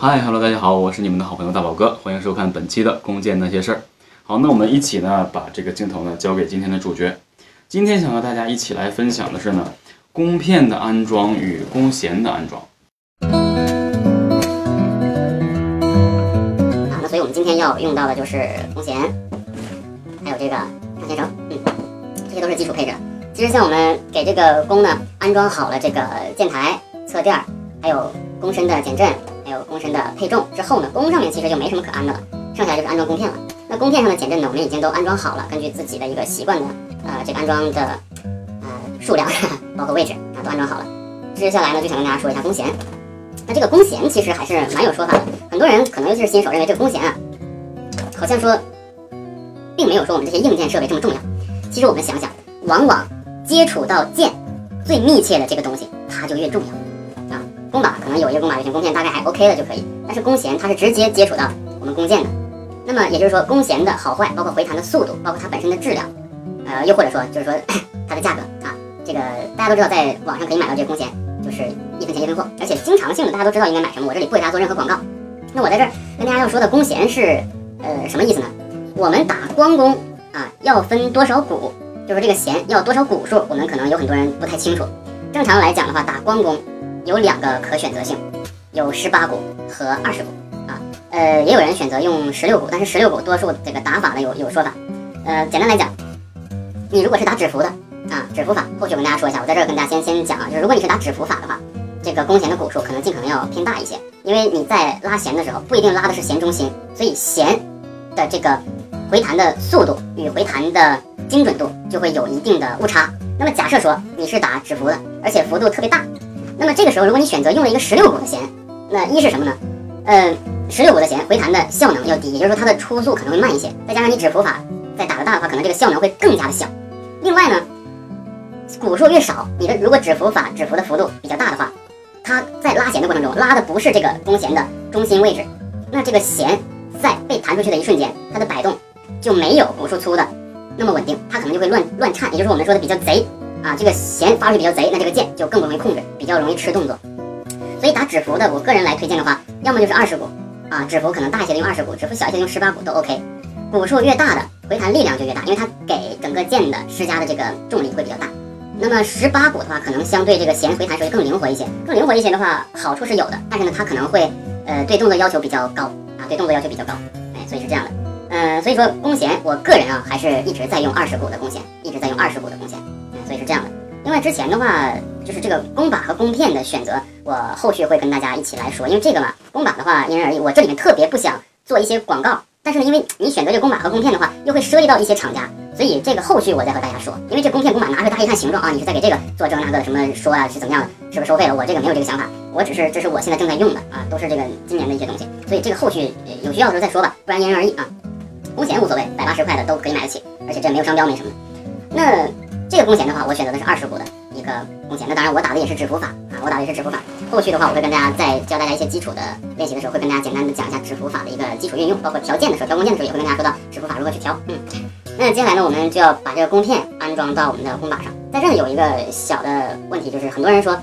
嗨，Hello，大家好，我是你们的好朋友大宝哥，欢迎收看本期的弓箭那些事儿。好，那我们一起呢把这个镜头呢交给今天的主角。今天想和大家一起来分享的是呢弓片的安装与弓弦的安装。啊，那所以我们今天要用到的就是弓弦，还有这个上弦绳，嗯，这些都是基础配置。其实像我们给这个弓呢安装好了这个箭台、侧垫，还有弓身的减震。还有弓身的配重之后呢，弓上面其实就没什么可安的了，剩下就是安装弓片了。那弓片上的减震呢，我们已经都安装好了，根据自己的一个习惯的呃这个安装的呃数量，包括位置啊都安装好了。接下来呢，就想跟大家说一下弓弦。那这个弓弦其实还是蛮有说法的，很多人可能尤其是新手认为这个弓弦啊，好像说并没有说我们这些硬件设备这么重要。其实我们想想，往往接触到剑最密切的这个东西，它就越重要。弓把可能有一个弓把就行，弓片大概还 OK 的就可以。但是弓弦它是直接接触到我们弓箭的，那么也就是说弓弦的好坏，包括回弹的速度，包括它本身的质量，呃，又或者说就是说它的价格啊，这个大家都知道，在网上可以买到这个弓弦，就是一分钱一分货，而且经常性的大家都知道应该买什么，我这里不给大家做任何广告。那我在这儿跟大家要说的弓弦是呃什么意思呢？我们打光弓啊要分多少股，就是这个弦要多少股数，我们可能有很多人不太清楚。正常来讲的话，打光弓。有两个可选择性，有十八股和二十股啊，呃，也有人选择用十六股，但是十六股多数这个打法呢有有说法，呃，简单来讲，你如果是打指符的啊，指符法，后续我跟大家说一下，我在这儿跟大家先先讲啊，就是如果你是打指符法的话，这个弓弦的股数可能尽可能要偏大一些，因为你在拉弦的时候不一定拉的是弦中心，所以弦的这个回弹的速度与回弹的精准度就会有一定的误差。那么假设说你是打指符的，而且幅度特别大。那么这个时候，如果你选择用了一个十六鼓的弦，那一是什么呢？呃，十六鼓的弦回弹的效能要低，也就是说它的初速可能会慢一些。再加上你指符法再打得大的话，可能这个效能会更加的小。另外呢，鼓数越少，你的如果指符法指符的幅度比较大的话，它在拉弦的过程中拉的不是这个弓弦的中心位置，那这个弦在被弹出去的一瞬间，它的摆动就没有鼓数粗的那么稳定，它可能就会乱乱颤，也就是我们说的比较贼。啊，这个弦发出比较贼，那这个箭就更不容易控制，比较容易吃动作。所以打指符的，我个人来推荐的话，要么就是二十鼓啊，指符可能大一些的用二十鼓，指符小一些用十八鼓都 OK。鼓数越大的回弹力量就越大，因为它给整个箭的施加的这个重力会比较大。那么十八鼓的话，可能相对这个弦回弹时候更灵活一些，更灵活一些的话，好处是有的，但是呢，它可能会呃对动作要求比较高啊，对动作要求比较高，哎，所以是这样的。嗯，所以说弓弦，我个人啊还是一直在用二十鼓的弓弦，一直在用二十鼓的弓弦。所以是这样的。另外之前的话，就是这个弓把和弓片的选择，我后续会跟大家一起来说。因为这个嘛，弓把的话因人而异，我这里面特别不想做一些广告。但是呢，因为你选择这弓把和弓片的话，又会涉及到一些厂家，所以这个后续我再和大家说。因为这弓片弓把拿出来，大家一看形状啊，你是在给这个做这个那个什么说啊，是怎么样的，是不是收费了？我这个没有这个想法，我只是这是我现在正在用的啊，都是这个今年的一些东西。所以这个后续有需要的时候再说吧，不然因人而异啊。弓弦无所谓，百八十块的都可以买得起，而且这没有商标没什么的。那。这个弓弦的话，我选择的是二十股的一个弓弦。那当然，我打的也是指符法啊，我打的也是指符法。后续的话，我会跟大家在教大家一些基础的练习的时候，会跟大家简单的讲一下指符法的一个基础运用，包括调键的时候，调弓箭的时候也会跟大家说到指符法如何去调。嗯，那接下来呢，我们就要把这个弓片安装到我们的弓把上。在这里有一个小的问题，就是很多人说，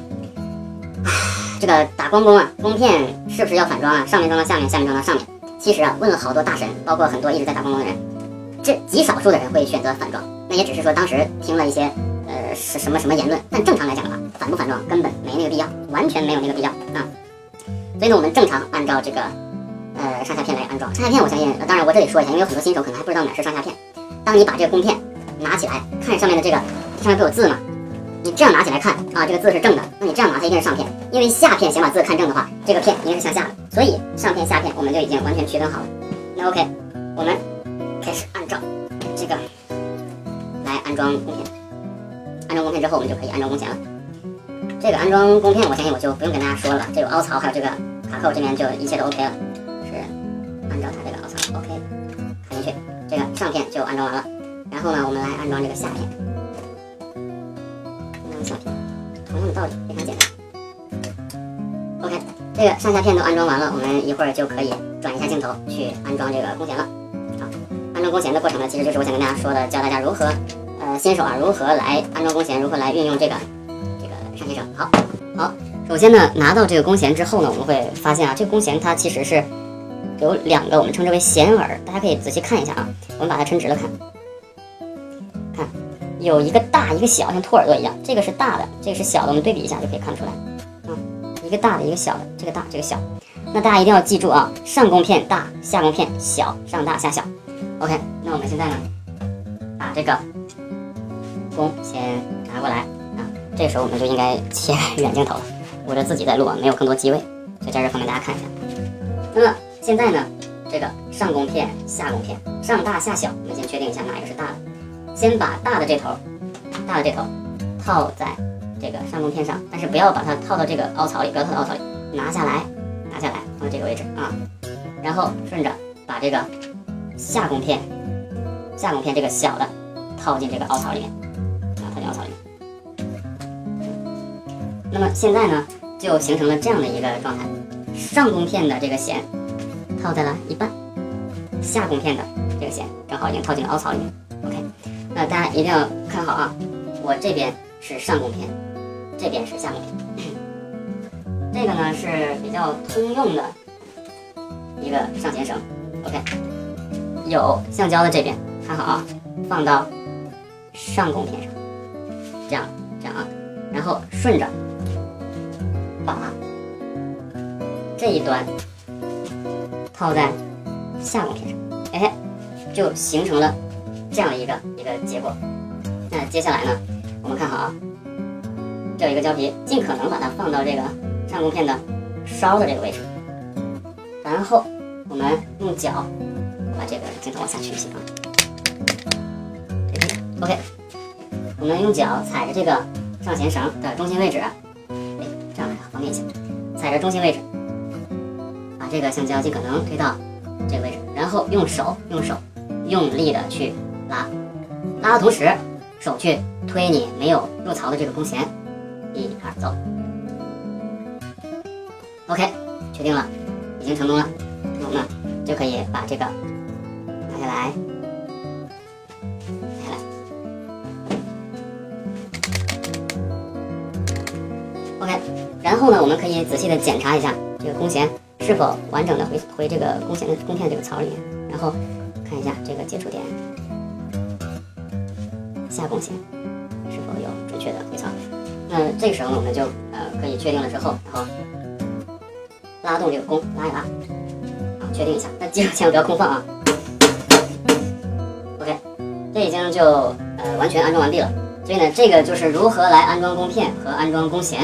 这个打光弓啊，弓片是不是要反装啊？上面装到下面，下面装到上面。其实啊，问了好多大神，包括很多一直在打光弓的人，这极少数的人会选择反装。也只是说当时听了一些，呃，是什么什么言论，但正常来讲的话，反不反装根本没那个必要，完全没有那个必要啊。所以呢，我们正常按照这个，呃，上下片来安装。上下片，我相信，当然我这里说一下，因为有很多新手可能还不知道哪是上下片。当你把这个弓片拿起来，看上面的这个上面不有字吗？你这样拿起来看啊，这个字是正的，那你这样拿它一定是上片，因为下片想把字看正的话，这个片应该是向下的，所以上片下片我们就已经完全区分好了。那 OK，我们开始按照这个。安装弓片，安装弓片之后，我们就可以安装弓弦了。这个安装弓片，我相信我就不用跟大家说了吧。这有凹槽，还有这个卡扣，这边就一切都 OK 了。是按照它这个凹槽 OK 卡进去，这个上片就安装完了。然后呢，我们来安装这个下片。安装下片，同样的道理，非常简单。OK，这个上下片都安装完了，我们一会儿就可以转一下镜头去安装这个弓弦了。好，安装弓弦的过程呢，其实就是我想跟大家说的，教大家如何。呃，新手啊，如何来安装弓弦？如何来运用这个这个上弦绳？好，好，首先呢，拿到这个弓弦之后呢，我们会发现啊，这个弓弦它其实是有两个我们称之为弦耳，大家可以仔细看一下啊。我们把它抻直了看，看有一个大一个小，像兔耳朵一样，这个是大的，这个是小的，我们对比一下就可以看出来啊，一个大的，一个小的，这个大，这个小。那大家一定要记住啊，上弓片大，下弓片小，上大下小。OK，那我们现在呢，把这个弓先拿过来啊，这时候我们就应该切远镜头了。我这自己在录啊，没有更多机位，所以在这方便大家看一下。那么现在呢，这个上弓片、下弓片，上大下小，我们先确定一下哪一个是大的。先把大的这头，大的这头套在这个上弓片上，但是不要把它套到这个凹槽里，不要套到凹槽里，拿下来，拿下来，放在这个位置啊。然后顺着把这个下弓片，下弓片这个小的套进这个凹槽里面，凹槽里面。那么现在呢，就形成了这样的一个状态：上弓片的这个弦套在了一半，下弓片的这个弦正好已经套进了凹槽里面。OK，那大家一定要看好啊，我这边是上弓片，这边是下弓片。这个呢是比较通用的一个上弦绳。OK，有橡胶的这边看好啊，放到上弓片上，这样这样啊，然后顺着。把这一端套在下弓片上，哎，就形成了这样一个一个结果。那接下来呢，我们看好啊，这有一个胶皮，尽可能把它放到这个上弓片的梢的这个位置，然后我们用脚把这个镜头往下取一些啊。OK，我们用脚踩着这个上弦绳的中心位置。哎，这样方便一些，踩着中心位置，把这个橡胶尽可能推到这个位置，然后用手用手用力的去拉，拉的同时手去推你没有入槽的这个弓弦，一二走。OK，确定了，已经成功了，那我们就可以把这个拿下来。然后呢，我们可以仔细的检查一下这个弓弦是否完整的回回这个弓弦的弓片这个槽里面，然后看一下这个接触点下弓弦是否有准确的回槽。那这个时候呢，我们就呃可以确定了之后，然后拉动这个弓，拉一拉，啊，确定一下，但记住千万不要空放啊。OK，这已经就呃完全安装完毕了。所以呢，这个就是如何来安装弓片和安装弓弦。